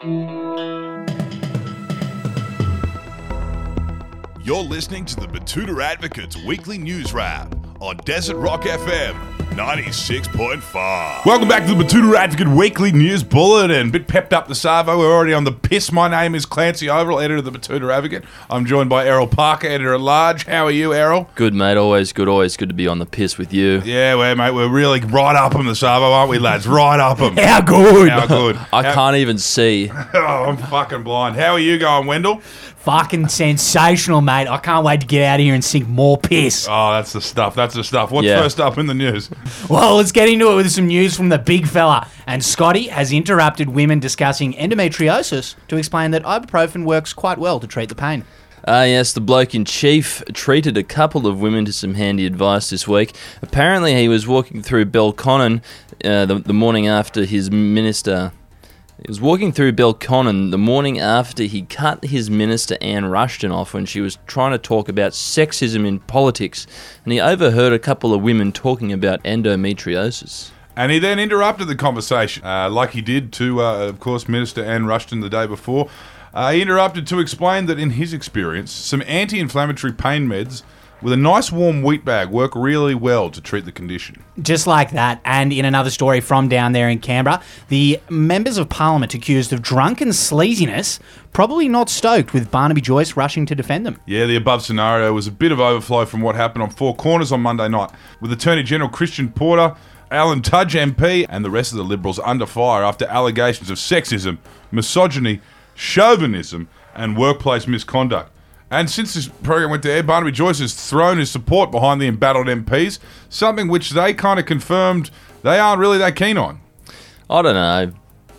You're listening to the Betoota Advocates Weekly News Wrap on Desert Rock FM 96.5. Welcome back to the Betoota Advocate Weekly News Bulletin. Bit pepped up the Savo. We're already on the piss. My name is Clancy Overell, editor of the Betoota Advocate. I'm joined by Errol Parker, editor at large. How are you, Errol? Good, mate. Always good. Always good to be on the piss with you. Yeah, well, mate, we're really right up them, the Savo, aren't we, lads? Right up them. How good. How good. I How- can't even see. Oh, I'm fucking blind. How are you going, Wendell? Fucking sensational, mate. I can't wait to get out of here and sink more piss. Oh, that's the stuff. That's the stuff. What's Yeah. first up in the news? Well, let's get into it with some news from the big fella. And Scotty has interrupted women discussing endometriosis to explain that ibuprofen works quite well to treat the pain. Ah, yes, the bloke in chief treated a couple of women to some handy advice this week. Apparently, he was walking through Belconnen uh, the, the morning after his minister. He was walking through Belconnen the morning after he cut his minister Anne Ruston off when she was trying to talk about sexism in politics, and he overheard a couple of women talking about endometriosis. And he then interrupted the conversation, uh, like he did to, uh, of course, Minister Anne Ruston the day before. Uh, he interrupted to explain that, in his experience, some anti inflammatory pain meds with a nice warm wheat bag work really well to treat the condition. Just like that, and in another story from down there in Canberra, the members of parliament accused of drunken sleaziness probably not stoked with Barnaby Joyce rushing to defend them. Yeah, the above scenario was a bit of overflow from what happened on Four Corners on Monday night, with Attorney General Christian Porter, Alan Tudge MP, and the rest of the Liberals under fire after allegations of sexism, misogyny, chauvinism, and workplace misconduct. And since this program went to air, Barnaby Joyce has thrown his support behind the embattled MPs, something which they kind of confirmed they aren't really that keen on. I don't know.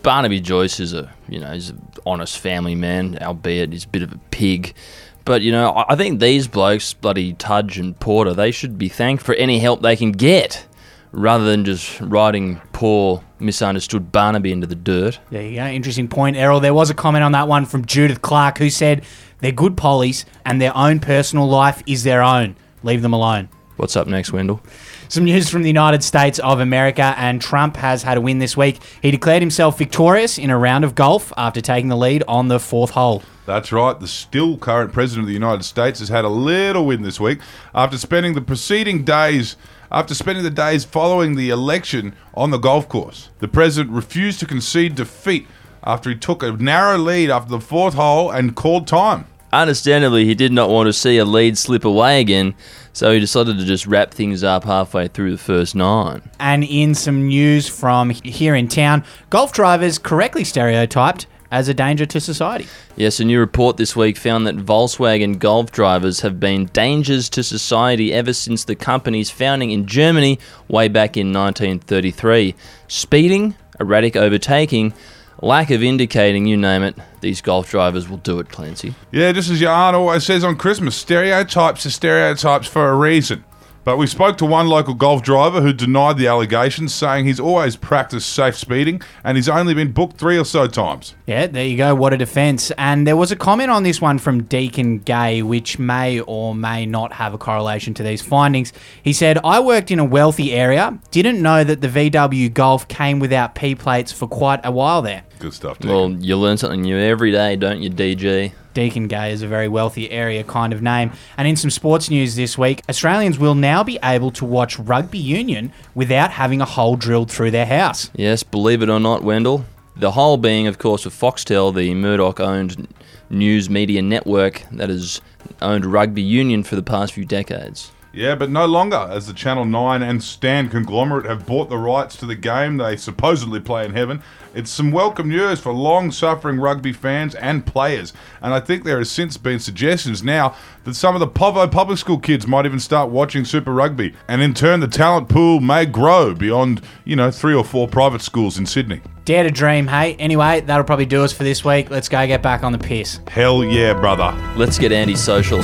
Barnaby Joyce is a you know he's an honest family man, albeit he's a bit of a pig. But you know, I I think these blokes, bloody Tudge and Porter, they should be thanked for any help they can get, rather than just riding poor, misunderstood Barnaby into the dirt. There you go. Interesting point, Errol. There was a comment on that one from Judith Clark who said they're good pollies and their own personal life is their own. Leave them alone. What's up next, Wendell? Some news from the United States of America, and Trump has had a win this week. He declared himself victorious in a round of golf after taking the lead on the fourth hole. That's right. The still current president of the United States has had a little win this week after spending the preceding days after spending the days following the election on the golf course. The president refused to concede defeat after he took a narrow lead after the fourth hole and called time. Understandably, he did not want to see a lead slip away again, so he decided to just wrap things up halfway through the first nine. And in some news from here in town, golf drivers correctly stereotyped as a danger to society. Yes, a new report this week found that Volkswagen Golf drivers have been dangers to society ever since the company's founding in Germany way back in 1933. Speeding, erratic overtaking, lack of indicating, you name it, these golf drivers will do it, Clancy. Yeah, just as your aunt always says on Christmas, stereotypes are stereotypes for a reason. But we spoke to one local golf driver who denied the allegations, saying he's always practiced safe speeding and he's only been booked three or so times. Yeah, there you go. What a defense. And there was a comment on this one from Deacon Gay, which may or may not have a correlation to these findings. He said, I worked in a wealthy area, didn't know that the VW Golf came without P plates for quite a while there. Good stuff, Deacon. Well, you learn something new every day, don't you, DG? Deacon Gay is a very wealthy area kind of name. And in some sports news this week, Australians will now be able to watch rugby union without having a hole drilled through their house. Yes, believe it or not, Wendell. The hole being, of course, of Foxtel, the Murdoch owned news media network that has owned rugby union for the past few decades. Yeah, but no longer, as the Channel 9 and Stan conglomerate have bought the rights to the game they supposedly play in heaven. It's some welcome news for long suffering rugby fans and players. And I think there has since been suggestions now that some of the Povo public school kids might even start watching Super Rugby. And in turn, the talent pool may grow beyond, you know, three or four private schools in Sydney. Dare to dream, hey? Anyway, that'll probably do us for this week. Let's go get back on the piss. Hell yeah, brother. Let's get antisocial.